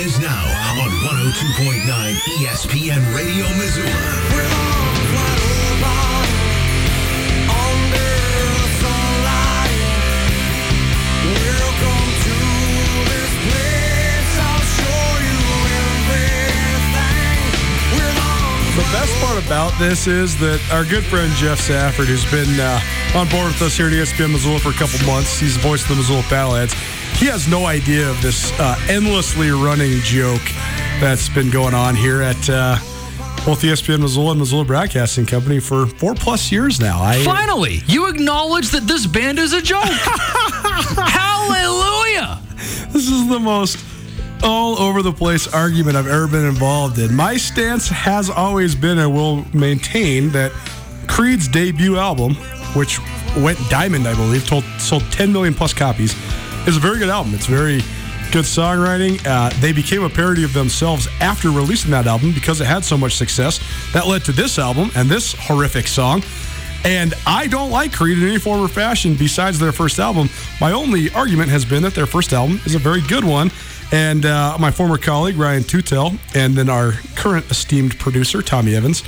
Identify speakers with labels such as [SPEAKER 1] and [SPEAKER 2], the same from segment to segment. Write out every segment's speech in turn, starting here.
[SPEAKER 1] Nuanez now on 102.9 ESPN Radio Missoula.
[SPEAKER 2] The best part about this is that our good friend Geoff Safford, who's been uh, on board with us here at ESPN Missoula for a couple months, he's the voice of the Missoula Paddleheads. He has no idea of this uh, endlessly running joke that's been going on here at uh, both ESPN Missoula and Missoula Broadcasting Company for four plus years now. I,
[SPEAKER 3] Finally, you acknowledge that this band is a joke. Hallelujah.
[SPEAKER 2] This is the most all over the place argument I've ever been involved in. My stance has always been and will maintain that Creed's debut album, which went diamond, I believe, told, sold 10 million plus copies, is a very good album. It's very good songwriting. Uh, they became a parody of themselves after releasing that album because it had so much success. That led to this album and this horrific song. And I don't like Creed in any form or fashion besides their first album. My only argument has been that their first album is a very good one. And uh, my former colleague, Ryan Tutel, and then our current esteemed producer, Tommy Evans,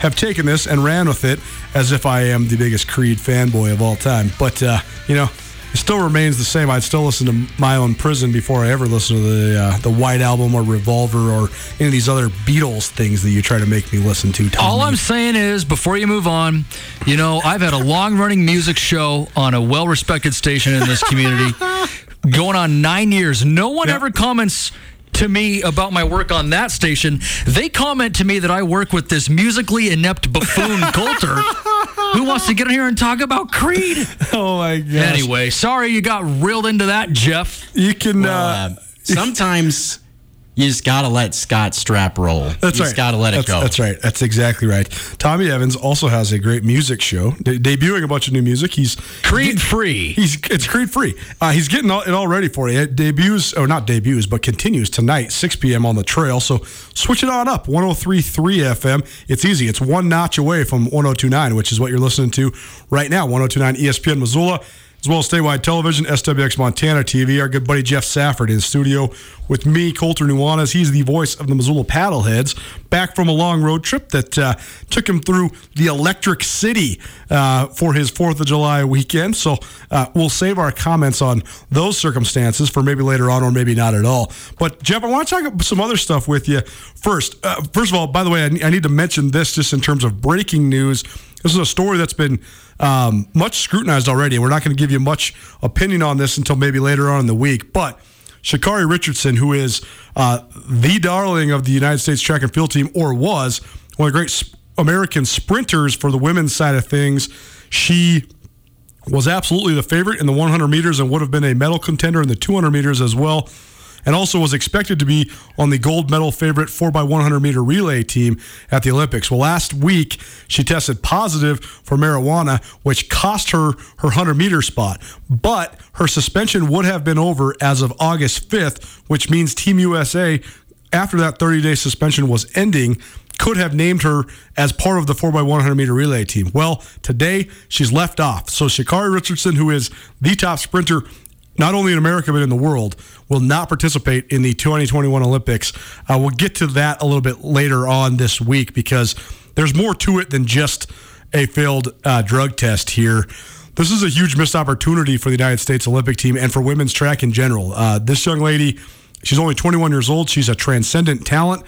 [SPEAKER 2] have taken this and ran with it as if I am the biggest Creed fanboy of all time. But, uh, you know, it still remains the same. I'd still listen to My Own Prison before I ever listen to the uh, the White Album or Revolver or any of these other Beatles things that you try to make me listen to. Tommy.
[SPEAKER 3] All I'm saying is, before you move on, you know, I've had a long running music show on a well respected station in this community going on nine years. No one
[SPEAKER 2] Yeah.
[SPEAKER 3] ever comments to me about my work on that station. They comment to me that I work with this musically inept buffoon Colter who wants to get in here and talk about Creed.
[SPEAKER 2] oh my god.
[SPEAKER 3] Anyway, sorry you got reeled into that, Geoff.
[SPEAKER 2] you can.
[SPEAKER 4] Well,
[SPEAKER 2] uh,
[SPEAKER 4] uh, sometimes you just gotta let Scott Stapp roll.
[SPEAKER 2] That's
[SPEAKER 4] you
[SPEAKER 2] right.
[SPEAKER 4] just gotta let it
[SPEAKER 2] that's,
[SPEAKER 4] go.
[SPEAKER 2] That's right. That's exactly right. Tommy Evans also has a great music show, de- debuting a bunch of new music. He's
[SPEAKER 3] Creed free.
[SPEAKER 2] He's it's Creed free. Uh, he's getting all, it all ready for you. It debuts, or not debuts, but continues tonight, 6 p.m. on the trail. So switch it on up. 103.3 FM. It's easy. It's one notch away from 102.9, which is what you're listening to right now. 102.9 ESPN Missoula. As well as statewide television, SWX Montana TV. Our good buddy Geoff Safford in the studio with me, Colter Nuanez. He's the voice of the Missoula Paddleheads, back from a long road trip that uh, took him through the Electric City uh, for his 4th of July weekend. So uh, we'll save our comments on those circumstances for maybe later on or maybe not at all. But, Geoff, I want to talk some other stuff with you first. Uh, first of all, by the way, I, I need to mention this just in terms of breaking news. This is a story that's been um, much scrutinized already. We're not going to give you much opinion on this until maybe later on in the week. But Sha'Carri Richardson, who is uh, the darling of the United States track and field team, or was one of the great American sprinters for the women's side of things. She was absolutely the favorite in the 100 meters and would have been a medal contender in the 200 meters as well. And also was expected to be on the gold medal favorite 4x100 meter relay team at the Olympics. Well, last week she tested positive for marijuana, which cost her her 100 meter spot. But her suspension would have been over as of August 5th, which means Team USA, after that 30 day suspension was ending, could have named her as part of the 4x100 meter relay team. Well, today she's left off. So Sha'Carri Richardson, who is the top sprinter not only in America but in the world, will not participate in the 2021 Olympics. Uh, we'll get to that a little bit later on this week because there's more to it than just a failed uh, drug test here. This is a huge missed opportunity for the United States Olympic team and for women's track in general. Uh, this young lady, she's only 21 years old. She's a transcendent talent.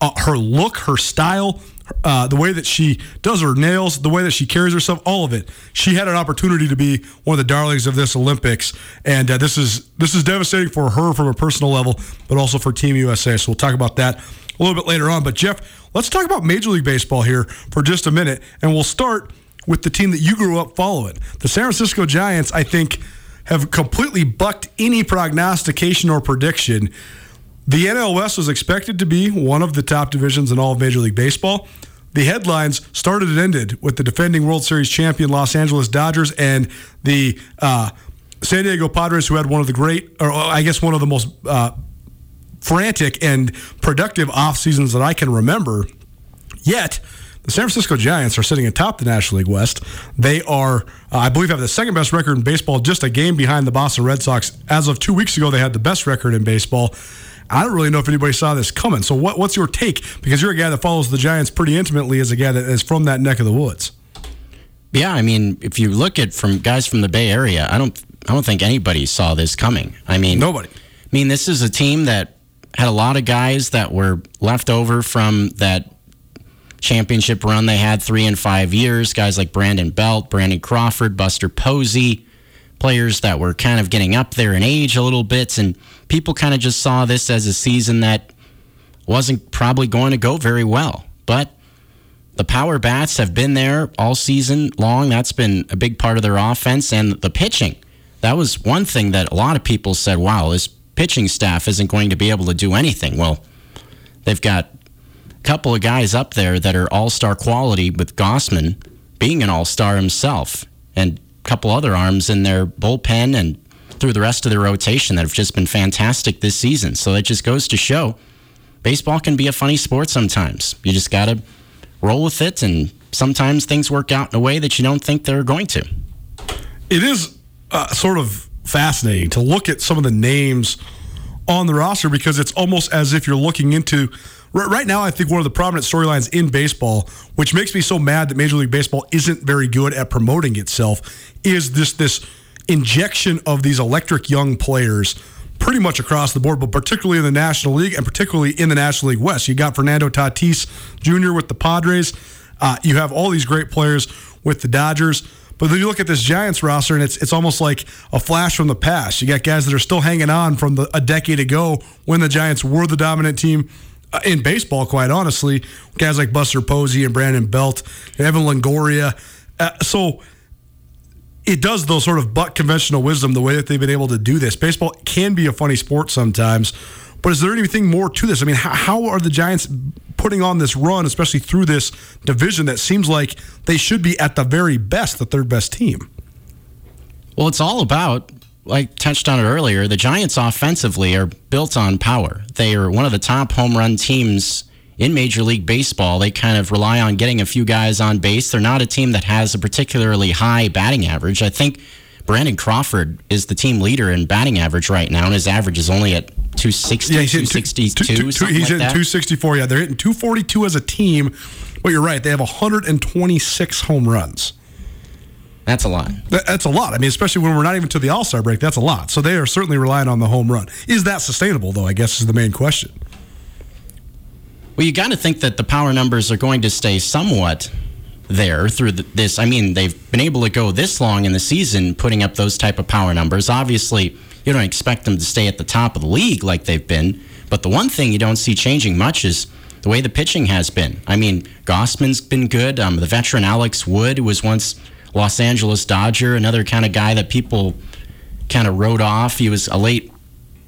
[SPEAKER 2] Uh, her look, her style, uh, the way that she does her nails, the way that she carries herself, all of it. She had an opportunity to be one of the darlings of this Olympics, and uh, this is this is devastating for her from a personal level, but also for Team USA. So we'll talk about that a little bit later on. But Geoff, let's talk about Major League Baseball here for just a minute, and we'll start with the team that you grew up following, the San Francisco Giants. I think have completely bucked any prognostication or prediction. The NL West was expected to be one of the top divisions in all of Major League Baseball. The headlines started and ended with the defending World Series champion Los Angeles Dodgers and the uh, San Diego Padres, who had one of the great, or I guess one of the most uh, frantic and productive off seasons that I can remember. Yet, the San Francisco Giants are sitting atop the National League West. They are, uh, I believe, have the second best record in baseball, just a game behind the Boston Red Sox. As of two weeks ago, they had the best record in baseball. I don't really know if anybody saw this coming. So, what, what's your take? Because you're a guy that follows the Giants pretty intimately, as a guy that is from that neck of the woods.
[SPEAKER 4] Yeah, I mean, if you look at from guys from the Bay Area, I don't, I don't think anybody saw this coming. I mean,
[SPEAKER 2] Nobody.
[SPEAKER 4] I mean, this is a team that had a lot of guys that were left over from that championship run they had three and five years. Guys like Brandon Belt, Brandon Crawford, Buster Posey, players that were kind of getting up there in age a little bit, and people kind of just saw this as a season that wasn't probably going to go very well. But the power bats have been there all season long. That's been a big part of their offense and the pitching. That was one thing that a lot of people said, wow, this pitching staff isn't going to be able to do anything. Well, they've got a couple of guys up there that are all star quality, with Gausman being an all star himself, and couple other arms in their bullpen and through the rest of their rotation that have just been fantastic this season. So it just goes to show baseball can be a funny sport sometimes. You just got to roll with it, and sometimes things work out in a way that you don't think they're going to.
[SPEAKER 2] It is uh, sort of fascinating to look at some of the names on the roster because it's almost as if you're looking into. Right now, I think one of the prominent storylines in baseball, which makes me so mad that Major League Baseball isn't very good at promoting itself, is this this injection of these electric young players pretty much across the board, but particularly in the National League and particularly in the National League West. You got Fernando Tatis Jr. with the Padres. Uh, you have all these great players with the Dodgers. But then you look at this Giants roster, and it's it's almost like a flash from the past. You got guys that are still hanging on from the, a decade ago when the Giants were the dominant team uh, in baseball. Quite honestly, guys like Buster Posey and Brandon Belt, Evan Longoria. Uh, so it does those sort of butt conventional wisdom the way that they've been able to do this. Baseball can be a funny sport sometimes, but is there anything more to this? I mean, how, how are the Giants putting on this run, especially through this division that seems like they should be at the very best, the third best team?
[SPEAKER 4] Well, it's all about, like touched on it earlier, the Giants offensively are built on power. They are one of the top home run teams in Major League Baseball. They kind of rely on getting a few guys on base. They're not a team that has a particularly high batting average. I think Brandon Crawford is the team leader in batting average right now, and his average is only at 260,
[SPEAKER 2] Yeah, he's hitting
[SPEAKER 4] 262,
[SPEAKER 2] two- two- two- he's
[SPEAKER 4] like
[SPEAKER 2] hitting
[SPEAKER 4] that.
[SPEAKER 2] 264. Yeah, they're hitting 242 as a team. But you're right; they have 126 home runs.
[SPEAKER 4] That's a lot.
[SPEAKER 2] That- That's a lot. I mean, especially when we're not even to the All Star break, that's a lot. So they are certainly relying on the home run. Is that sustainable, though? I guess is the main question.
[SPEAKER 4] Well, you got to think that the power numbers are going to stay somewhat there through the, this. I mean, they've been able to go this long in the season putting up those type of power numbers. Obviously, you don't expect them to stay at the top of the league like they've been. But the one thing you don't see changing much is the way the pitching has been. I mean, Gausman's been good. Um, the veteran Alex Wood was once Los Angeles Dodger, another kind of guy that people kind of wrote off. He was a late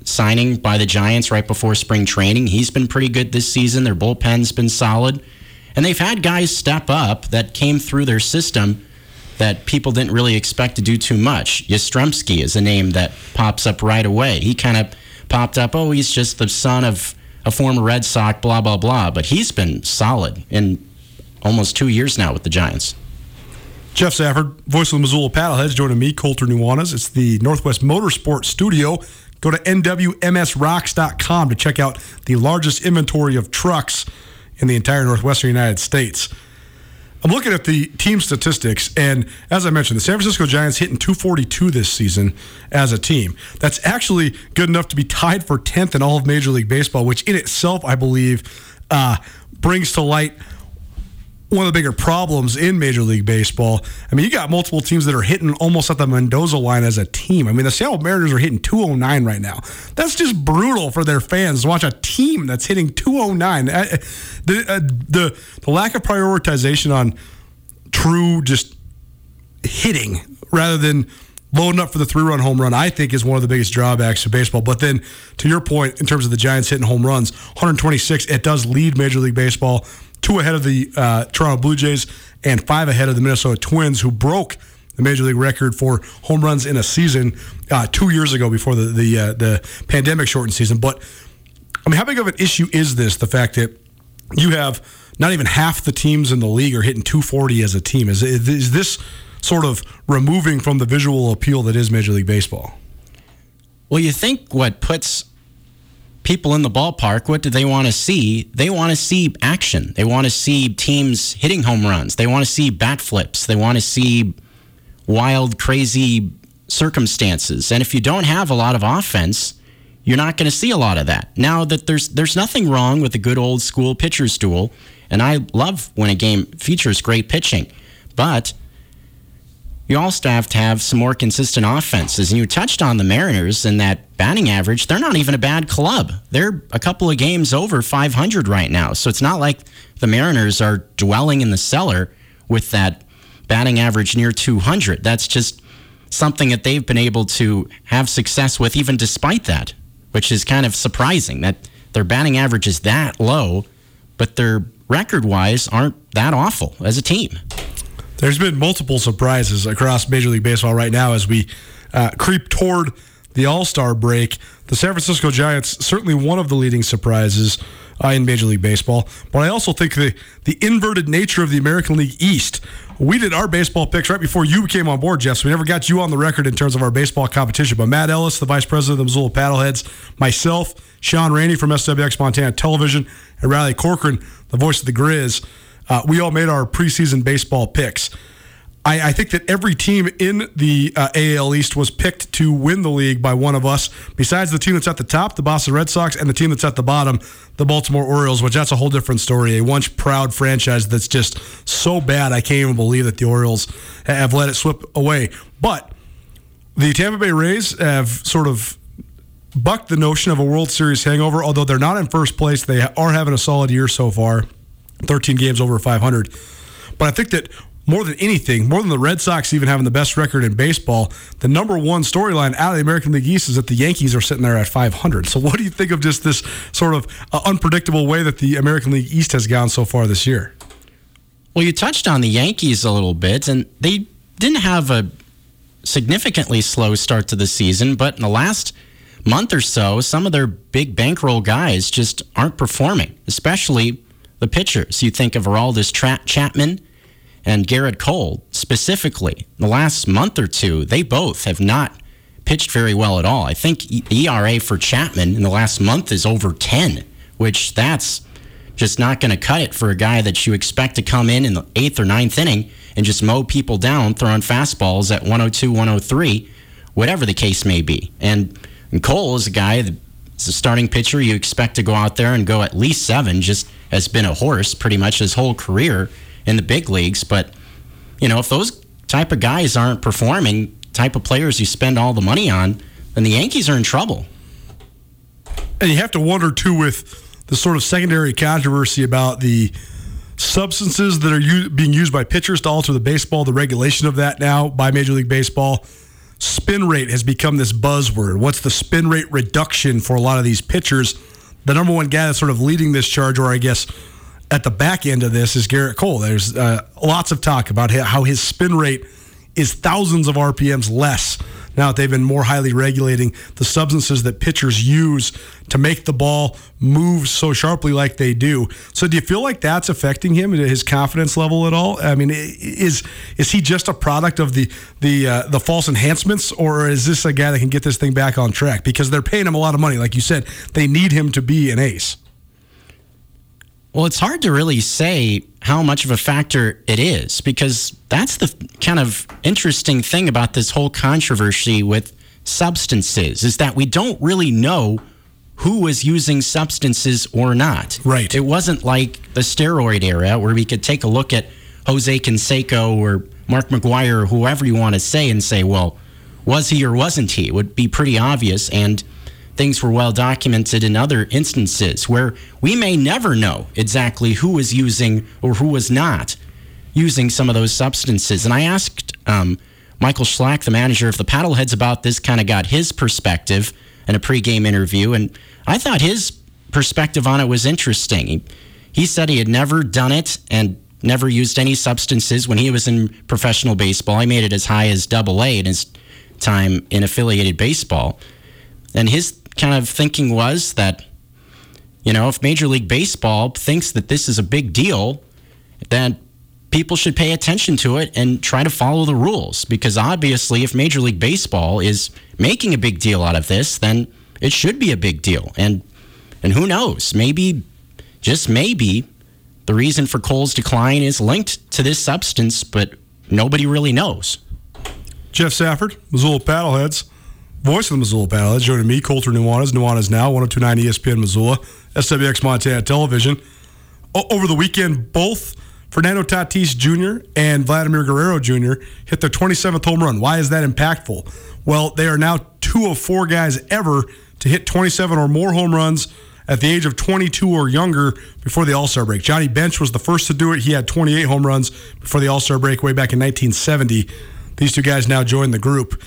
[SPEAKER 4] signing by the Giants right before spring training. He's been pretty good this season. Their bullpen's been solid. And they've had guys step up that came through their system that people didn't really expect to do too much. Yastrzemski is a name that pops up right away. He kind of popped up, oh, he's just the son of a former Red Sox, blah, blah, blah. But he's been solid in almost two years now with the Giants.
[SPEAKER 2] Geoff Safford, voice of the Missoula Paddleheads, joining me, Colter Nuanez. It's the Northwest Motorsport Studio. Go to nwmsrocks.com to check out the largest inventory of trucks in the entire Northwestern United States. I'm looking at the team statistics, and as I mentioned, the San Francisco Giants hitting 242 this season as a team. That's actually good enough to be tied for 10th in all of Major League Baseball, which in itself, I believe, uh, brings to light one of the bigger problems in Major League Baseball. I mean, you got multiple teams that are hitting almost at the Mendoza line as a team. I mean, the Seattle Mariners are hitting 209 right now. That's just brutal for their fans to watch a team that's hitting 209. Uh, the, uh, the, the lack of prioritization on true just hitting rather than loading up for the three run home run, I think is one of the biggest drawbacks of baseball. But then to your point, in terms of the Giants hitting home runs, 126, it does lead Major League Baseball two ahead of the uh, Toronto Blue Jays and five ahead of the Minnesota Twins, who broke the major league record for home runs in a season uh, two years ago before the the, uh, the pandemic shortened season. But I mean, how big of an issue is this? The fact that you have not even half the teams in the league are hitting 240 as a team. Is is this sort of removing from the visual appeal that is Major League Baseball?
[SPEAKER 4] Well, you think what puts people in the ballpark, what do they want to see? They want to see action. They want to see teams hitting home runs. They want to see bat flips. They want to see wild, crazy circumstances. And if you don't have a lot of offense, you're not going to see a lot of that. Now that there's there's nothing wrong with a good old school pitcher's duel, and I love when a game features great pitching, but you also have to have some more consistent offenses. And you touched on the Mariners and that batting average. They're not even a bad club. They're a couple of games over 500 right now. So it's not like the Mariners are dwelling in the cellar with that batting average near 200. That's just something that they've been able to have success with, even despite that, which is kind of surprising that their batting average is that low, but their record wise aren't that awful as a team.
[SPEAKER 2] There's been multiple surprises across Major League Baseball right now as we uh, creep toward the All Star break. The San Francisco Giants, certainly one of the leading surprises uh, in Major League Baseball. But I also think the, the inverted nature of the American League East. We did our baseball picks right before you came on board, Geoff. So we never got you on the record in terms of our baseball competition. But Matt Ellis, the vice president of the Missoula Paddleheads, myself, Sean Rainey from SWX Montana Television, and Riley Corcoran, the voice of the Grizz uh, we all made our preseason baseball picks. I, I think that every team in the uh, AL East was picked to win the league by one of us, besides the team that's at the top, the Boston Red Sox, and the team that's at the bottom, the Baltimore Orioles, which that's a whole different story. A once proud franchise that's just so bad, I can't even believe that the Orioles have let it slip away. But the Tampa Bay Rays have sort of bucked the notion of a World Series hangover, although they're not in first place. They are having a solid year so far. 13 games over 500. But I think that more than anything, more than the Red Sox even having the best record in baseball, the number one storyline out of the American League East is that the Yankees are sitting there at 500. So, what do you think of just this sort of uh, unpredictable way that the American League East has gone so far this year?
[SPEAKER 4] Well, you touched on the Yankees a little bit, and they didn't have a significantly slow start to the season, but in the last month or so, some of their big bankroll guys just aren't performing, especially the pitchers. You think of Aroldis Tra- Chapman and Gerrit Cole specifically. The last month or two, they both have not pitched very well at all. I think ERA for Chapman in the last month is over 10, which that's just not going to cut it for a guy that you expect to come in in the eighth or ninth inning and just mow people down throwing fastballs at 102, 103, whatever the case may be. And, and Cole is a guy that's a starting pitcher you expect to go out there and go at least seven just – has been a horse pretty much his whole career in the big leagues. But you know, if those type of guys aren't performing, type of players you spend all the money on, then the Yankees are in trouble.
[SPEAKER 2] And you have to wonder too with the sort of secondary controversy about the substances that are u- being used by pitchers to alter the baseball, the regulation of that now by Major League Baseball. Spin rate has become this buzzword. What's the spin rate reduction for a lot of these pitchers? The number one guy that's sort of leading this charge, or I guess at the back end of this, is Gerrit Cole. There's uh, lots of talk about how his spin rate is thousands of RPMs less now they've been more highly regulating the substances that pitchers use to make the ball move so sharply like they do. So do you feel like that's affecting him his confidence level at all? I mean, is is he just a product of the the uh, the false enhancements, or is this a guy that can get this thing back on track? Because they're paying him a lot of money, like you said, they need him to be an ace.
[SPEAKER 4] Well, it's hard to really say how much of a factor it is because that's the kind of interesting thing about this whole controversy with substances is that we don't really know who was using substances or not.
[SPEAKER 2] Right.
[SPEAKER 4] It wasn't like the steroid era where we could take a look at Jose Canseco or Mark McGwire or whoever you want to say and say, well, was he or wasn't he? It would be pretty obvious. And things were well documented in other instances where we may never know exactly who was using or who was not using some of those substances. And I asked um, Michael Schlact, the manager of the Paddleheads, about this, kind of got his perspective in a pregame interview. And I thought his perspective on it was interesting. He, he said he had never done it and never used any substances when he was in professional baseball. He made it as high as double A in his time in affiliated baseball. And his kind of thinking was that, you know, if Major League Baseball thinks that this is a big deal, then people should pay attention to it and try to follow the rules. Because obviously, if Major League Baseball is making a big deal out of this, then it should be a big deal. And and who knows? Maybe, just maybe, the reason for Cole's decline is linked to this substance, but nobody really knows.
[SPEAKER 2] Geoff Safford, Missoula Paddleheads voice of the Missoula Paddleheads, joining me, Colter Nuanez, Nuanez Now, 1029 ESPN Missoula, SWX Montana Television. O- over the weekend, both Fernando Tatis Jr. and Vladimir Guerrero Jr. hit their 27th home run. Why is that impactful? Well, they are now two of four guys ever to hit 27 or more home runs at the age of 22 or younger before the All Star break. Johnny Bench was the first to do it. He had 28 home runs before the All Star break way back in 1970. These two guys now join the group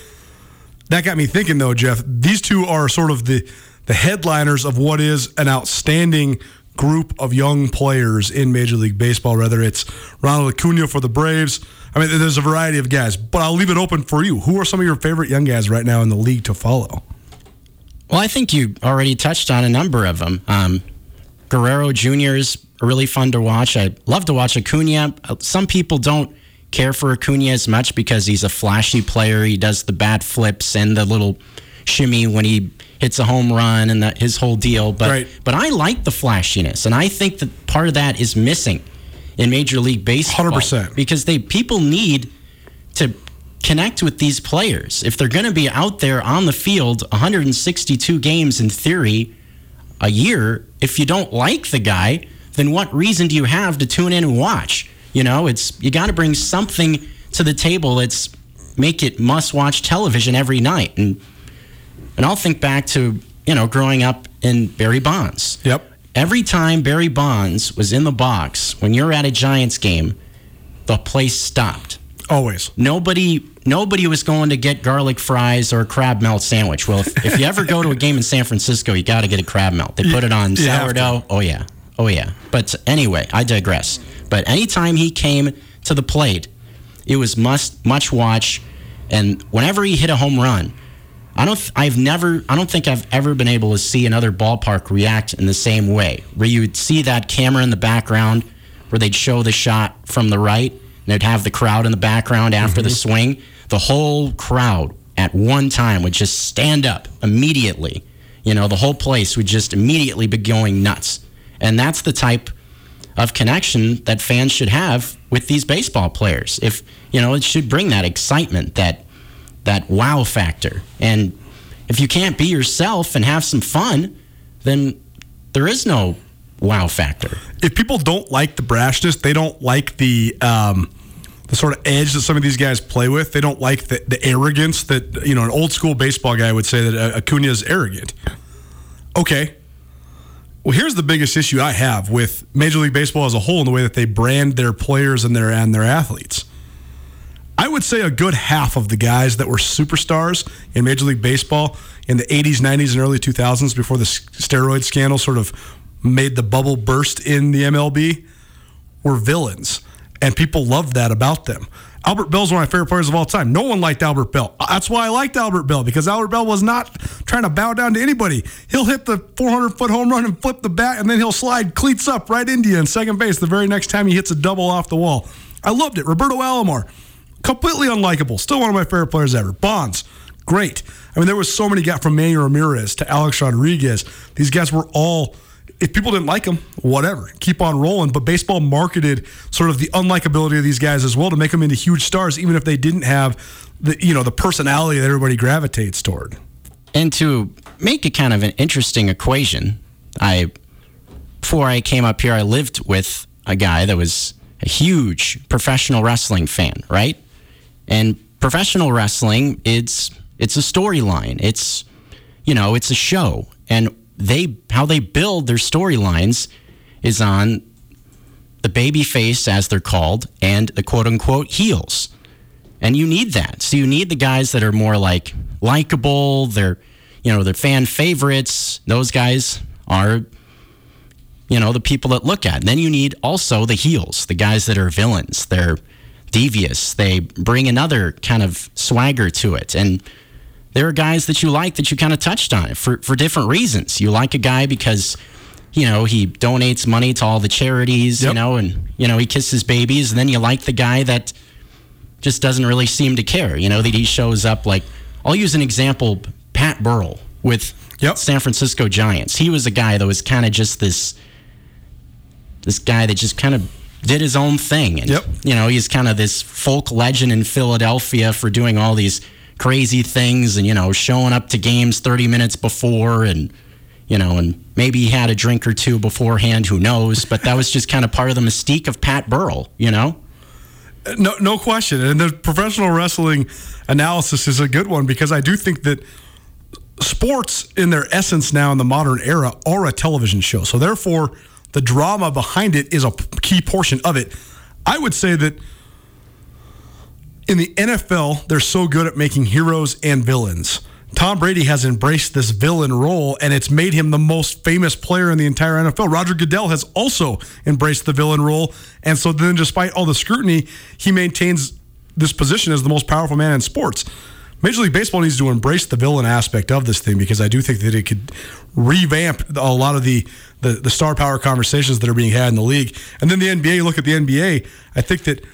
[SPEAKER 2] that got me thinking though, Geoff. These two are sort of the the headliners of what is an outstanding group of young players in Major League Baseball. Whether it's Ronald Acuna for the Braves, I mean, there's a variety of guys. But I'll leave it open for you. Who are some of your favorite young guys right now in the league to follow?
[SPEAKER 4] Well, I think you already touched on a number of them. Um, Guerrero Jr. is really fun to watch. I love to watch Acuna. Some people don't care for Acuna as much because he's a flashy player. He does the bat flips and the little shimmy when he hits a home run and that his whole deal. But
[SPEAKER 2] right.
[SPEAKER 4] but I like the flashiness, and I think that part of that is missing in Major League Baseball.
[SPEAKER 2] Hundred percent.
[SPEAKER 4] Because they people need to connect with these players if they're going to be out there on the field 162 games in theory a year. If you don't like the guy, then what reason do you have to tune in and watch? You know, it's you got to bring something to the table It's make it must-watch television every night. And and I'll think back to you know growing up in Barry Bonds.
[SPEAKER 2] Yep.
[SPEAKER 4] Every time Barry Bonds was in the box, when you're at a Giants game, the place stopped.
[SPEAKER 2] Always.
[SPEAKER 4] Nobody nobody was going to get garlic fries or a crab melt sandwich. Well, if, if you ever go to a game in San Francisco, you got to get a crab melt. They put it on sourdough. Oh yeah. Oh yeah. But anyway, I digress. But anytime he came to the plate, it was must much watch. And whenever he hit a home run, I don't. I've never. I don't think I've ever been able to see another ballpark react in the same way. Where you'd see that camera in the background, where they'd show the shot from the right, and they'd have the crowd in the background after mm-hmm. the swing. The whole crowd at one time would just stand up immediately. You know, the whole place would just immediately be going nuts. And that's the type of connection that fans should have with these baseball players. If you know, it should bring that excitement, that that wow factor. And if you can't be yourself and have some fun, then there is no wow factor.
[SPEAKER 2] If people don't like the brashness, they don't like the um, the sort of edge that some of these guys play with. They don't like the, the arrogance that you know an old school baseball guy would say that uh, Acuna is arrogant. Okay. Well, here's the biggest issue I have with Major League Baseball as a whole in the way that they brand their players and their and their athletes. I would say a good half of the guys that were superstars in Major League Baseball in the 80s, 90s, and early 2000s before the steroid scandal sort of made the bubble burst in the MLB were villains. And people loved that about them. Albert Belle's one of my favorite players of all time. No one liked Albert Belle. Uh, that's why I liked Albert Belle because Albert Belle was not trying to bow down to anybody. He'll hit the 400 foot home run and flip the bat, and then he'll slide cleats up right into you in second base the very next time he hits a double off the wall. I loved it. Roberto Alomar, completely unlikable. Still one of my favorite players ever. Bonds, great. I mean, there was so many guys from Manny Ramirez to Alex Rodriguez. These guys were all if people didn't like them, whatever, keep on rolling. But baseball marketed sort of the unlikability of these guys as well to make them into huge stars, even if they didn't have the you know the personality that everybody gravitates toward.
[SPEAKER 4] And to make it kind of an interesting equation, I before I came up here, I lived with a guy that was a huge professional wrestling fan, right? And professional wrestling, it's it's a storyline. It's you know, it's a show. And they how they build their storylines is on the baby face as they're called and the quote unquote heels. And you need that. So you need the guys that are more like likable, they're you know, they're fan favorites. Those guys are you know, the people that look at. And then you need also the heels, the guys that are villains. They're devious. They bring another kind of swagger to it. And there are guys that you like that you kind of touched on it for, for different reasons. You like a guy because, you know, he donates money to all the charities, yep. you know, and, you know, he kisses babies. And then you like the guy that just doesn't really seem to care, you know, that he shows up like, I'll use an example Pat Burrell with yep. San Francisco Giants. He was a guy that was kind of just this, this guy that just kind of did his own thing. And,
[SPEAKER 2] yep.
[SPEAKER 4] you know, he's kind of this folk legend in Philadelphia for doing all these crazy things and, you know, showing up to games 30 minutes before and, you know, and maybe he had a drink or two beforehand, who knows? But that was just kind of part of the mystique of Pat Burrell, you know?
[SPEAKER 2] Uh, no, no question. And the professional wrestling analysis is a good one because I do think that sports, in their essence now in the modern era, are a television show. So therefore, the drama behind it is a key portion of it. I would say that in the NFL, they're so good at making heroes and villains. Tom Brady has embraced this villain role, and it's made him the most famous player in the entire NFL. Roger Goodell has also embraced the villain role, and so then, despite all the scrutiny, he maintains this position as the most powerful man in sports. Major League Baseball needs to embrace the villain aspect of this thing because I do think that it could revamp a lot of the, the, the star power conversations that are being had in the league. And then the NBA, look at the NBA. I think that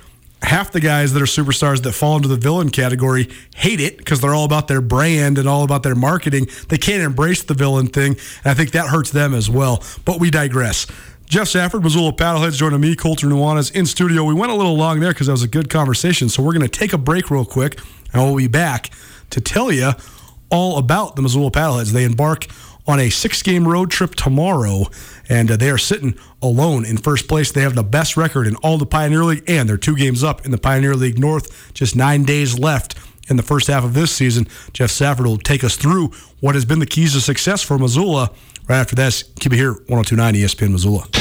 [SPEAKER 2] half the guys that are superstars that fall into the villain category hate it because they're all about their brand and all about their marketing. They can't embrace the villain thing, and I think that hurts them as well. But we digress. Geoff Safford, Missoula Paddleheads, joining me, Colter Nuanez, in studio. We went a little long there because that was a good conversation. So we're going to take a break real quick, and we'll be back to tell you all about the Missoula Paddleheads. They embark on a six game road trip tomorrow, and uh, they are sitting alone in first place. They have the best record in all the Pioneer League, and they're two games up in the Pioneer League North. Just nine days left in the first half of this season. Geoff Safford will take us through what has been the keys to success for Missoula. Right after this, keep it here, 1029 ESPN Missoula.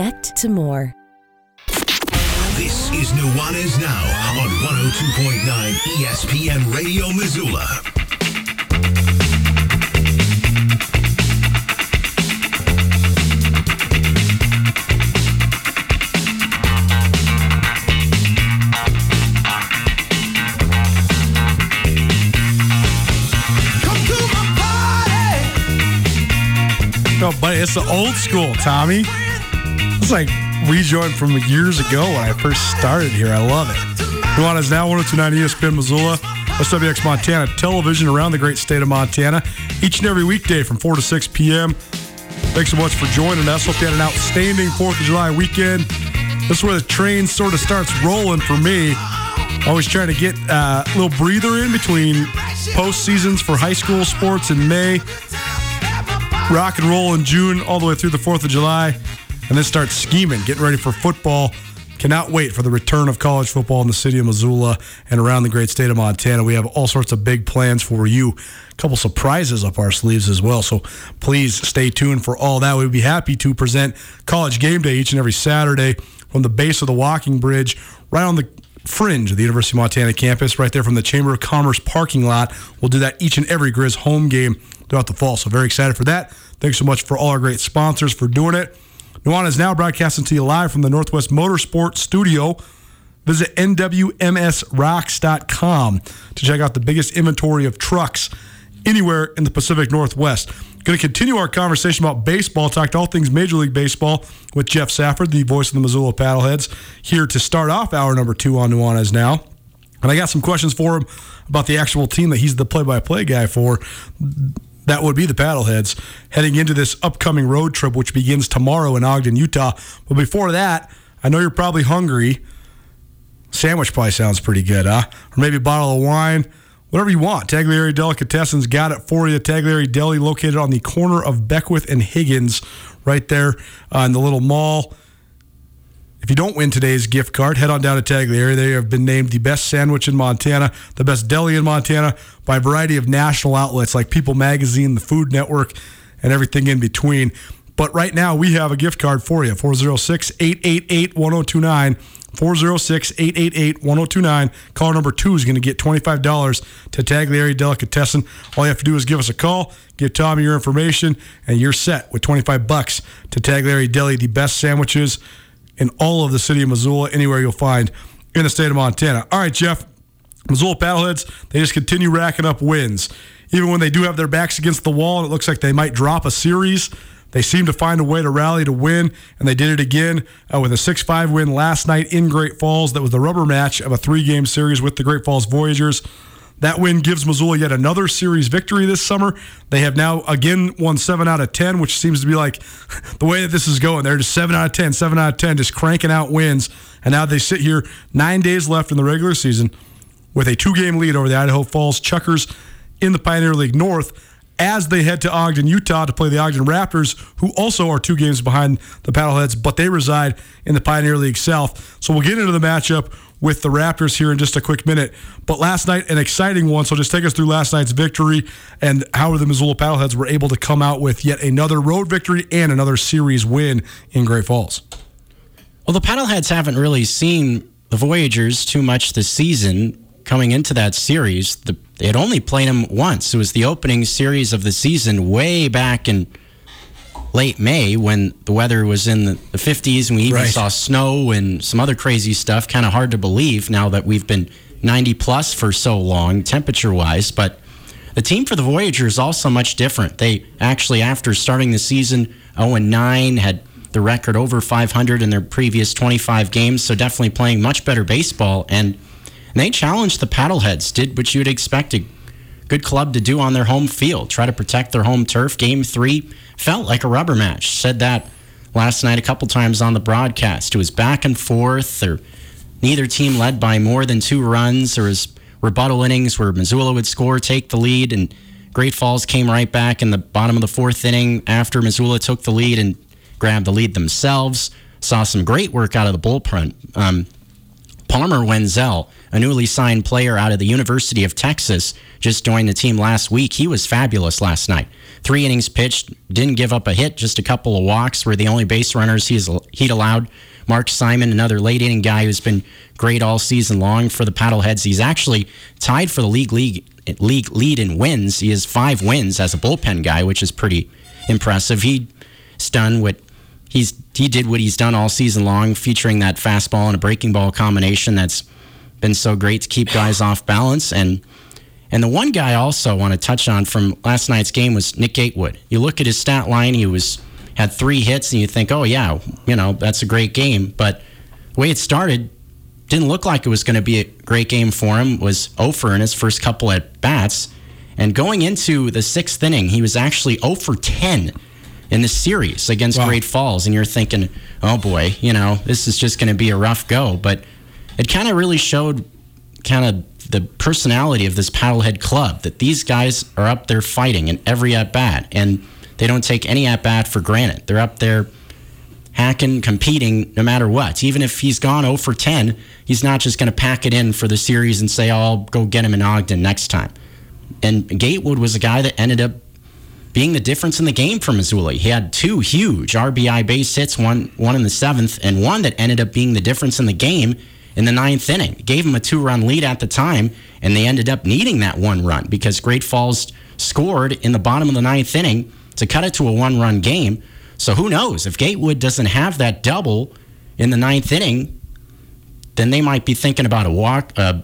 [SPEAKER 5] connect to more.
[SPEAKER 1] This is Nuanez Now on 102.9 ESPN Radio Missoula.
[SPEAKER 2] No, but it's the old school, Tommy. Like rejoin from years ago when I first started here. I love it. Nuanez now 1029 ESPN Missoula, SWX Montana television around the great state of Montana each and every weekday from 4 to 6 p.m. Thanks so much for joining us. Hope you had an outstanding 4th of July weekend. This is where the train sort of starts rolling for me. Always trying to get uh, a little breather in between post seasons for high school sports in May, rock and roll in June, all the way through the 4th of July, and then start scheming, getting ready for football. Cannot wait for the return of college football in the city of Missoula and around the great state of Montana. We have all sorts of big plans for you. A couple surprises up our sleeves as well. So please stay tuned for all that. We'd be happy to present college game day each and every Saturday from the base of the walking bridge right on the fringe of the University of Montana campus, right there from the Chamber of Commerce parking lot. We'll do that each and every Grizz home game throughout the fall. So very excited for that. Thanks so much for all our great sponsors for doing it. Nuanez is now broadcasting to you live from the Northwest Motorsports Studio. Visit NWMSRocks.com to check out the biggest inventory of trucks anywhere in the Pacific Northwest. Going to continue our conversation about baseball, talk to all things Major League Baseball with Geoff Safford, the voice of the Missoula Paddleheads, here to start off hour number two on Nuanez now. And I got some questions for him about the actual team that he's the play by play guy for. That would be the Paddleheads heading into this upcoming road trip, which begins tomorrow in Ogden, Utah. But before that, I know you're probably hungry. Sandwich probably sounds pretty good, huh? Or maybe a bottle of wine whatever you want. Tagliare Delicatessen's got it for you. Tagliare Deli, located on the corner of Beckwith and Higgins, right there uh, in the little mall. If you don't win today's gift card, head on down to Tagliare. They have been named the best sandwich in Montana, the best deli in Montana by a variety of national outlets like People Magazine, the Food Network, and everything in between. But right now, we have a gift card for you 406 888 1029. 406 888 1029. Caller number two is going to get $25 to Tagliare Delicatessen. All you have to do is give us a call, give Tommy your information, and you're set with 25 bucks to Tagliare Deli, the best sandwiches in all of the city of Missoula, anywhere you'll find in the state of Montana. All right, Geoff. Missoula Paddleheads, they just continue racking up wins. Even when they do have their backs against the wall and it looks like they might drop a series, they seem to find a way to rally to win, and they did it again uh, with a 6 5 win last night in Great Falls. That was the rubber match of a three game series with the Great Falls Voyagers. That win gives Missoula yet another series victory this summer. They have now again won 7 out of 10, which seems to be like the way that this is going. They're just 7 out of 10, 7 out of 10, just cranking out wins. And now they sit here nine days left in the regular season with a two game lead over the Idaho Falls Chukars in the Pioneer League North as they head to Ogden, Utah to play the Ogden Raptors, who also are two games behind the Paddleheads, but they reside in the Pioneer League South. So we'll get into the matchup with the Raptors here in just a quick minute. But last night, an exciting one. So just take us through last night's victory and how the Missoula Paddleheads were able to come out with yet another road victory and another series win in Great Falls.
[SPEAKER 4] Well, the Paddleheads haven't really seen the Voyagers too much this season coming into that series. The they had only played him once. It was the opening series of the season way back in late May when the weather was in the, the 50s and we even right. saw snow and some other crazy stuff. Kind of hard to believe now that we've been 90 plus for so long, temperature wise. But the team for the Voyagers is also much different. They actually, after starting the season 0 9, had the record over 500 in their previous 25 games, so definitely playing much better baseball. And and they challenged the paddleheads, did what you'd expect good club to do on their home field, try to protect their home turf. Game three felt like a rubber match. Said that last night a couple times on the broadcast. It was back and forth, or neither team led by more than two runs. There was rebuttal innings where Missoula would score, take the lead, and Great Falls came right back in the bottom of the fourth inning after Missoula took the lead and grabbed the lead themselves. Saw some great work out of the bullpen. Um, Palmer Wenzel a newly signed player out of the University of Texas, just joined the team last week. He was fabulous last night. Three innings pitched, didn't give up a hit, just a couple of walks were the only base runners he's, he'd allowed. Mark Simon, another late inning guy who's been great all season long for the Paddleheads. He's actually tied for the league league league lead in wins. He has five wins as a bullpen guy, which is pretty impressive. He's done what he's he did what he's done all season long, featuring that fastball and a breaking ball combination that's been so great to keep guys off balance. And and the one guy I also want to touch on from last night's game was Nick Gatewood. You look at his stat line; he was had three hits, and you think, oh, yeah, you know, that's a great game. But the way it started, didn't look like it was going to be a great game for him. Was over in his first couple at bats, and going into the sixth inning, he was actually 0 for 10 in the series against
[SPEAKER 2] Wow.
[SPEAKER 4] Great Falls, and you're thinking, oh boy, you know, this is just going to be a rough go. But it kind of really showed kind of the personality of this paddlehead club that these guys are up there fighting in every at bat, and they don't take any at bat for granted. They're up there hacking, competing no matter what. Even if he's gone 0 for 10, he's not just going to pack it in for the series and say, oh, I'll go get him in Ogden next time. And Gatewood was a guy that ended up being the difference in the game for Missoula. He had two huge RBI base hits, one one in the seventh, and one that ended up being the difference in the game in the ninth inning. Gave him a two run lead at the time, and they ended up needing that one run because Great Falls scored in the bottom of the ninth inning to cut it to a one run game. So who knows? If Gatewood doesn't have that double in the ninth inning, then they might be thinking about a walk, a,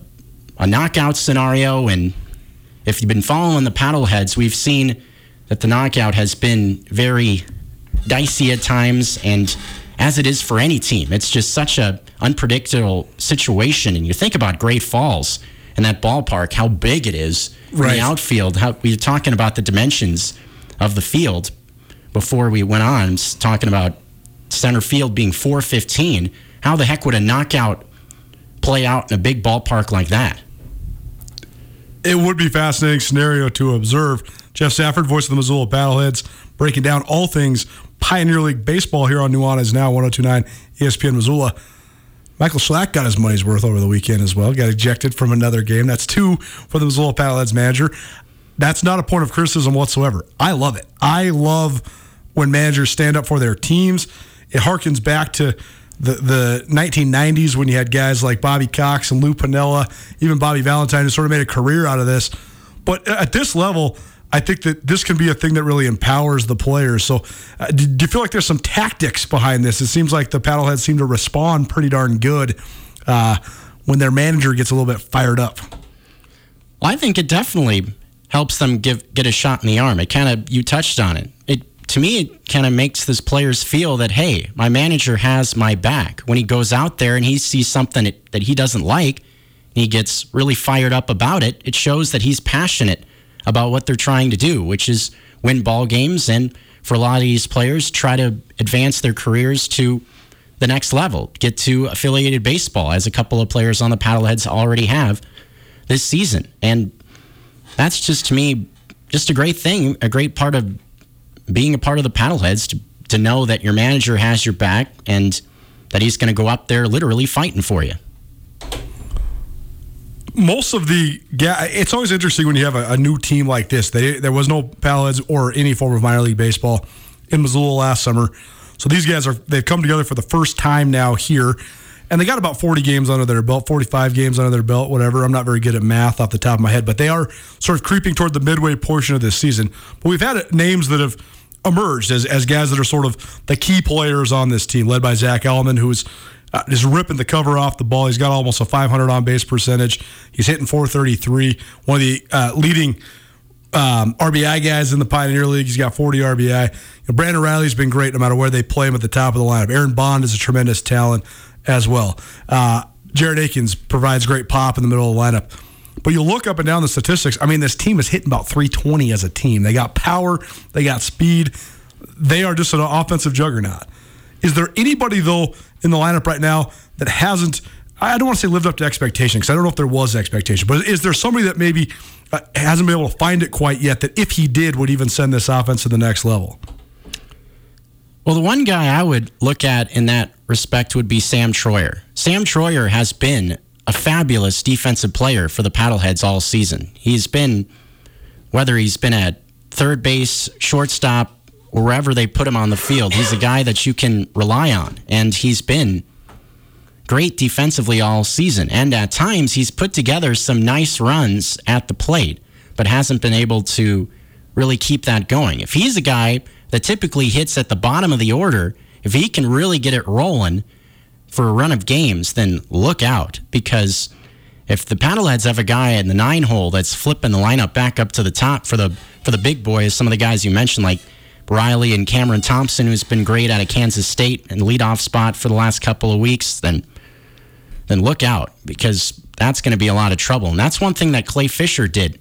[SPEAKER 4] a knockout scenario. And if you've been following the paddleheads, we've seen that the knockout has been very dicey at times, and as it is for any team, it's just such a unpredictable situation. And you think about Great Falls and that ballpark, how big it is in
[SPEAKER 2] Right.
[SPEAKER 4] the outfield. How we were talking about the dimensions of the field before we went on, talking about center field being 415. How the heck would a knockout play out in a big ballpark like that?
[SPEAKER 2] It would be a fascinating scenario to observe. Geoff Safford, voice of the Missoula Paddleheads, breaking down all things Pioneer League baseball here on Nuanez Now 1029 ESPN Missoula. Michael Schlact got his money's worth over the weekend as well. Got ejected from another game. That's two for the Missoula Paddleheads manager. That's not a point of criticism whatsoever. I love it. I love when managers stand up for their teams. It harkens back to the, the 1990s when you had guys like Bobby Cox and Lou Piniella, even Bobby Valentine, who sort of made a career out of this. But at this level, I think that this can be a thing that really empowers the players. So, uh, do, do you feel like there's some tactics behind this? It seems like the paddleheads seem to respond pretty darn good uh, when their manager gets a little bit fired up.
[SPEAKER 4] Well, I think it definitely helps them give get a shot in the arm. It kind of you touched on it. It to me it kind of makes this players feel that hey, my manager has my back. When he goes out there and he sees something that he doesn't like, he gets really fired up about it. It shows that he's passionate about what they're trying to do, which is win ball games and for a lot of these players try to advance their careers to the next level, get to affiliated baseball as a couple of players on the paddleheads already have this season. And that's just to me just a great thing, a great part of being a part of the paddleheads to, to know that your manager has your back and that he's going to go up there literally fighting for you.
[SPEAKER 2] Most of the ga- it's always interesting when you have a, a new team like this. They, there was no paddleheads or any form of minor league baseball in Missoula last summer, so these guys are they've come together for the first time now here, and they got about forty games under their belt, forty five games under their belt, whatever. I'm not very good at math off the top of my head, but they are sort of creeping toward the midway portion of this season. But we've had names that have emerged as, as guys that are sort of the key players on this team, led by Zach Allman, who's uh, just ripping the cover off the ball. He's got almost a 500 on base percentage. He's hitting 433. One of the uh, leading um, RBI guys in the Pioneer League. He's got 40 RBI. You know, Brandon Riley's been great no matter where they play him at the top of the lineup. Aaron Bond is a tremendous talent as well. Uh, Jared Akins provides great pop in the middle of the lineup. But you look up and down the statistics. I mean, this team is hitting about 320 as a team. They got power, they got speed. They are just an offensive juggernaut. Is there anybody though in the lineup right now that hasn't? I don't want to say lived up to expectation because I don't know if there was expectation, but is there somebody that maybe uh, hasn't been able to find it quite yet that if he did would even send this offense to the next level?
[SPEAKER 4] Well, the one guy I would look at in that respect would be Sam Troyer. Sam Troyer has been a fabulous defensive player for the Paddleheads all season. He's been, whether he's been at third base, shortstop, or wherever they put him on the field, he's a guy that you can rely on. And he's been great defensively all season. And at times, he's put together some nice runs at the plate, but hasn't been able to really keep that going. If he's a guy that typically hits at the bottom of the order, if he can really get it rolling for a run of games, then look out because if the paddleheads have a guy in the nine hole that's flipping the lineup back up to the top for the for the big boys, some of the guys you mentioned like Riley and Cameron Thompson, who's been great out of Kansas State and leadoff spot for the last couple of weeks, then then look out because that's going to be a lot of trouble. And that's one thing that Clay Fisher did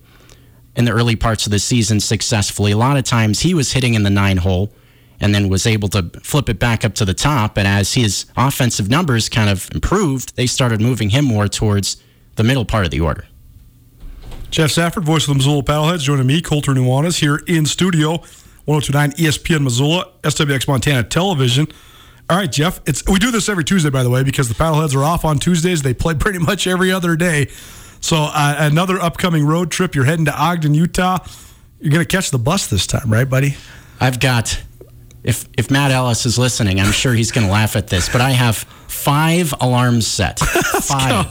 [SPEAKER 4] in the early parts of the season successfully. A lot of times he was hitting in the nine hole and then was able to flip it back up to the top. And as his offensive numbers kind of improved, they started moving him more towards the middle part of the order.
[SPEAKER 2] Geoff Safford, voice of the Missoula Paddleheads, joining me, Colter Nuanez, here in studio, 1029 ESPN Missoula, SWX Montana Television. All right, Geoff. It's we do this every Tuesday, by the way, because the Paddleheads are off on Tuesdays. They play pretty much every other day. So uh, another upcoming road trip. You're heading to Ogden, Utah. You're going to catch the bus this time, right, buddy?
[SPEAKER 4] I've got. If if Matt Ellis is listening, I'm sure he's going to laugh at this, but I have five alarms set. Five.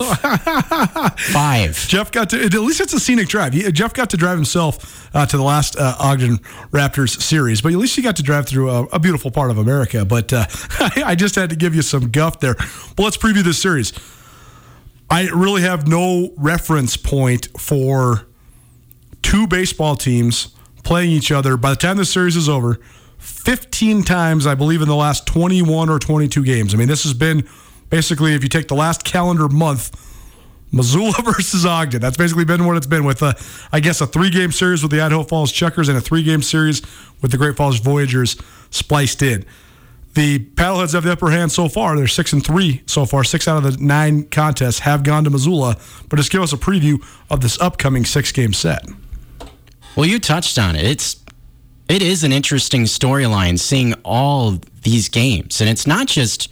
[SPEAKER 4] five.
[SPEAKER 2] Geoff got to, at least it's a scenic drive. Geoff got to drive himself uh, to the last uh, Ogden Raptors series, but at least he got to drive through a, a beautiful part of America. But uh, I just had to give you some guff there. But let's preview this series. I really have no reference point for two baseball teams playing each other by the time the series is over 15 times, I believe, in the last 21 or 22 games. I mean, this has been basically, if you take the last calendar month, Missoula versus Ogden. That's basically been what it's been with, a, I guess, a three game series with the Idaho Falls Chukars and a three game series with the Great Falls Voyagers spliced in. The Paddleheads have the upper hand so far. They're six and three so far. Six out of the nine contests have gone to Missoula. But just give us a preview of this upcoming six game set.
[SPEAKER 4] Well, you touched on it. It's it is an interesting storyline seeing all these games, and it's not just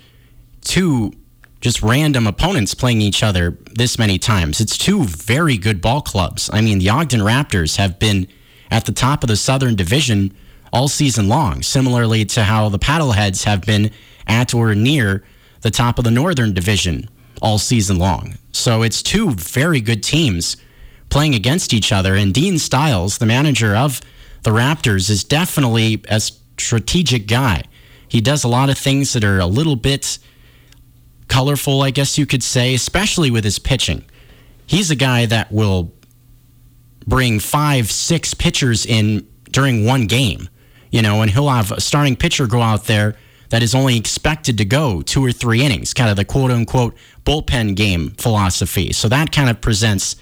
[SPEAKER 4] two just random opponents playing each other this many times. It's two very good ball clubs. I mean, the Ogden Raptors have been at the top of the Southern Division all season long, similarly to how the Paddleheads have been at or near the top of the Northern Division all season long. So it's two very good teams playing against each other. And Dean Stiles, the manager of the Raptors, is definitely a strategic guy. He does a lot of things that are a little bit colorful, I guess you could say, especially with his pitching. He's a guy that will bring five, six pitchers in during one game, you know, and he'll have a starting pitcher go out there that is only expected to go two or three innings, kind of the quote unquote bullpen game philosophy. So that kind of presents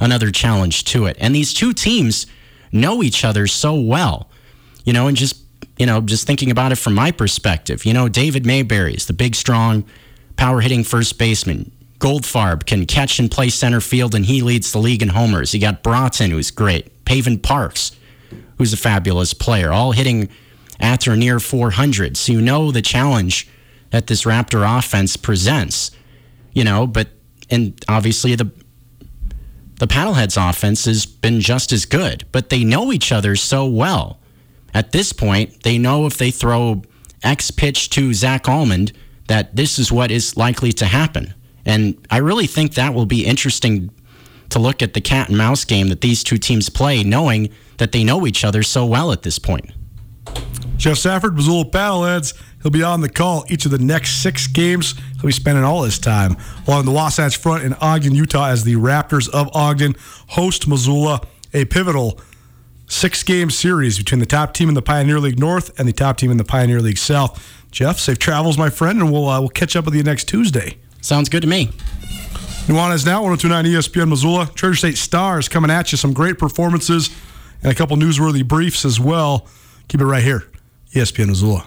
[SPEAKER 4] another challenge to it. And these two teams know each other so well, you know, and just, you know, just thinking about it from my perspective, you know, David Mayberry is the big, strong, power hitting first baseman. Goldfarb can catch and play center field, and he leads the league in homers. You got Broughton, who's great. Pavin Parks, who's a fabulous player, all hitting at or near 400. So you know the challenge that this Raptor offense presents, you know, but, and obviously the, the Paddleheads offense has been just as good, but they know each other so well. At this point, they know if they throw X pitch to Zach Almond, that this is what is likely to happen. And I really think that will be interesting to look at the cat and mouse game that these two teams play, knowing that they know each other so well at this point.
[SPEAKER 2] Geoff Safford, Missoula Paddleheads. He'll be on the call each of the next six games. He'll be spending all his time along the Wasatch Front in Ogden, Utah, as the Raptors of Ogden host Missoula, a pivotal six game series between the top team in the Pioneer League North and the top team in the Pioneer League South. Geoff, safe travels, my friend, and we'll uh, we'll catch up with you next Tuesday.
[SPEAKER 4] Sounds good to me.
[SPEAKER 2] Nuanez now 1029 ESPN Missoula. Treasure State Stars coming at you. Some great performances and a couple newsworthy briefs as well. Keep it right here, ESPN Missoula.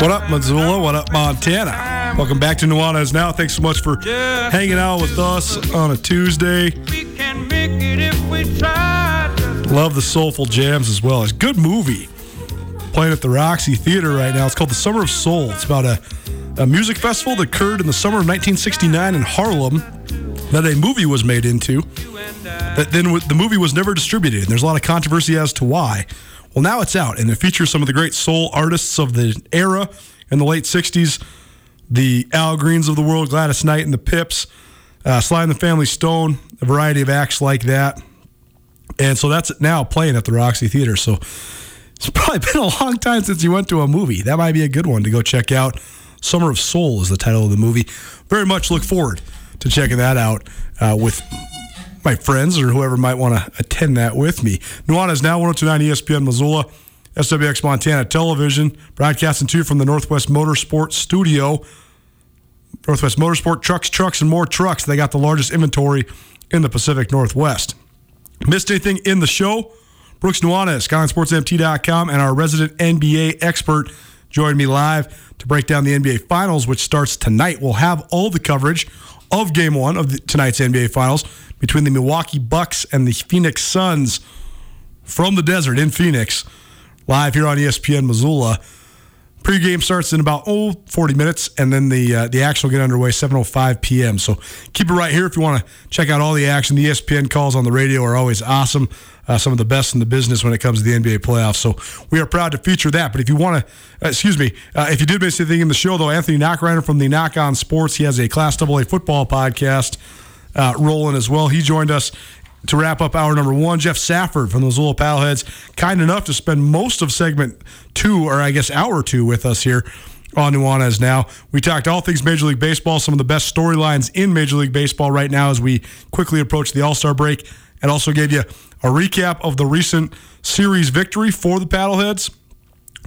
[SPEAKER 2] What up, Missoula? What up, Montana? Welcome back to Nuanez Now. Thanks so much for hanging out with us on a Tuesday. Love the soulful jams as well. It's a good movie. Playing at the Roxy Theater right now. It's called The Summer of Soul. It's about a, a music festival that occurred in the summer of 1969 in Harlem that a movie was made into. That then the movie was never distributed. And there's a lot of controversy as to why. Well, now it's out, and it features some of the great soul artists of the era in the late 60s. The Al Greens of the world, Gladys Knight and the Pips, uh, Sly and the Family Stone, a variety of acts like that. And so that's now playing at the Roxy Theater. So it's probably been a long time since you went to a movie. That might be a good one to go check out. Summer of Soul is the title of the movie. Very much look forward to checking that out uh, with my friends or whoever might want to attend that with me. Nuanez now 1029 ESPN Missoula, SWX Montana Television, broadcasting to you from the Northwest Motorsports Studio. Northwest Motorsport, trucks, trucks, and more trucks. They got the largest inventory in the Pacific Northwest. Missed anything in the show? Brooks Nuanez, SkylineSportsMT.com, and our resident NBA expert joined me live to break down the NBA Finals, which starts tonight. We'll have all the coverage of Game One of the, tonight's NBA Finals between the Milwaukee Bucks and the Phoenix Suns from the desert in Phoenix, live here on ESPN Missoula. Pre-game starts in about oh 40 minutes, and then the uh, the action will get underway 7:05 p.m. So keep it right here if you want to check out all the action. The ESPN calls on the radio are always awesome. Uh, some of the best in the business when it comes to the NBA playoffs. So we are proud to feature that. But if you want to, uh, excuse me, uh, if you did miss anything in the show, though, Anthony Knockreiner from the Knock On Sports, he has a Class AA football podcast uh, rolling as well. He joined us to wrap up hour number one. Geoff Safford from the Missoula Paddleheads, kind enough to spend most of segment two, or I guess hour two, with us here on Nuanez Now. We talked all things Major League Baseball, some of the best storylines in Major League Baseball right now as we quickly approach the All Star break, and also gave you a recap of the recent series victory for the Paddleheads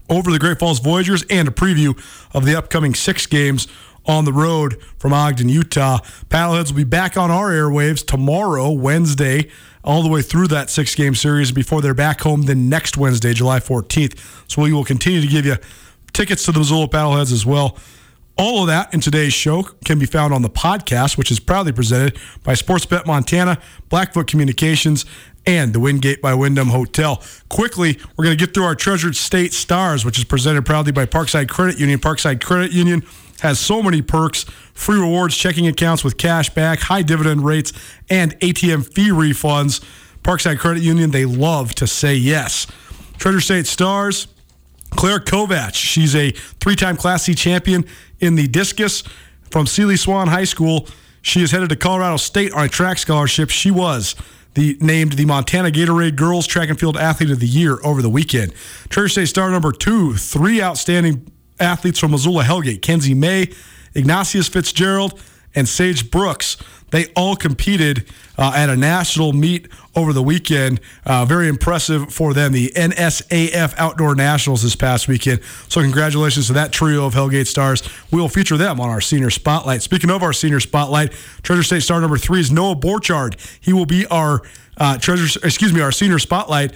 [SPEAKER 2] over the Great Falls Voyagers and a preview of the upcoming six games on the road from Ogden, Utah. Paddleheads will be back on our airwaves tomorrow, Wednesday, all the way through that six game series before they're back home then next Wednesday, July 14th. So we will continue to give you tickets to the Missoula Paddleheads as well. All of that in today's show can be found on the podcast, which is proudly presented by Sportsbet Montana, Blackfoot Communications, and the Wingate by Wyndham Hotel. Quickly, we're going to get through our Treasured State Stars, which is presented proudly by Parkside Credit Union. Parkside Credit Union has so many perks, free rewards, checking accounts with cash back, high dividend rates, and ATM fee refunds. Parkside Credit Union, they love to say yes. Treasure State Stars, Claire Kovac. She's a three time Class C champion in the discus from Seeley-Swan High School. She is headed to Colorado State on a track scholarship. She was the named the Montana Gatorade Girls Track and Field Athlete of the Year over the weekend. Treasure State star number two, three outstanding athletes from Missoula Hellgate, Kenzie May, Ignatius Fitzgerald, and Sage Brooks. They all competed uh, at a national meet over the weekend. Uh, very impressive for them, the NSAF Outdoor Nationals this past weekend. So, congratulations to that trio of Hellgate stars. We will feature them on our senior spotlight. Speaking of our senior spotlight, Treasure State star number three is Noah Borchard. He will be our uh, treasure, excuse me, our senior spotlight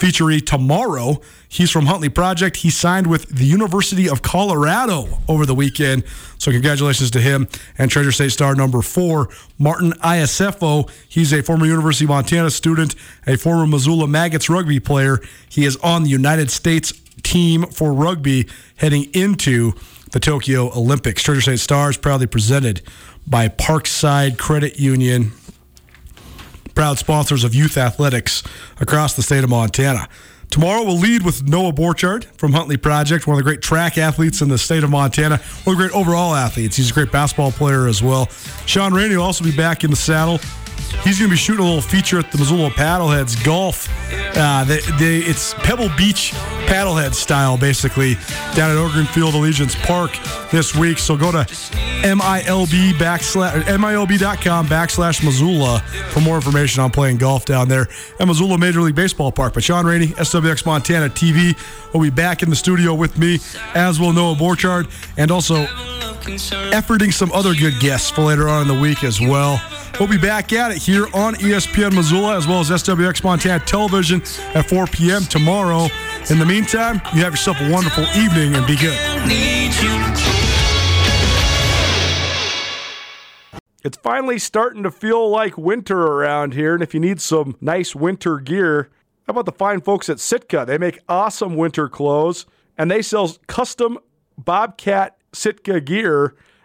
[SPEAKER 2] featuree tomorrow. He's from Huntley Project. He signed with the University of Colorado over the weekend. So congratulations to him. And Treasure State star number four, Martin Iosefo. He's a former University of Montana student, a former Missoula Maggots rugby player. He is on the United States team for rugby heading into the Tokyo Olympics. Treasure State Stars proudly presented by Parkside Credit Union proud sponsors of youth athletics across the state of Montana. Tomorrow we'll lead with Noah Borchard from Huntley Project, one of the great track athletes in the state of Montana, one of the great overall athletes. He's a great basketball player as well. Sean Rainey will also be back in the saddle He's going to be shooting a little feature at the Missoula Paddleheads Golf. Uh, they, they, it's Pebble Beach paddlehead style, basically, down at Ogren Field Allegiance Park this week. So go to MILB backslash, MILB.com backslash Missoula for more information on playing golf down there at Missoula Major League Baseball Park. But Sean Rainey, SWX Montana TV, will be back in the studio with me, as will Noah Borchard, and also efforting some other good guests for later on in the week as well. We'll be back at it here on ESPN Missoula as well as SWX Montana Television at 4 p.m. tomorrow. In the meantime, you have yourself a wonderful evening and be good. It's finally starting to feel like winter around here, and if you need some nice winter gear, how about the fine folks at Sitka? They make awesome winter clothes, and they sell custom Bobcat Sitka gear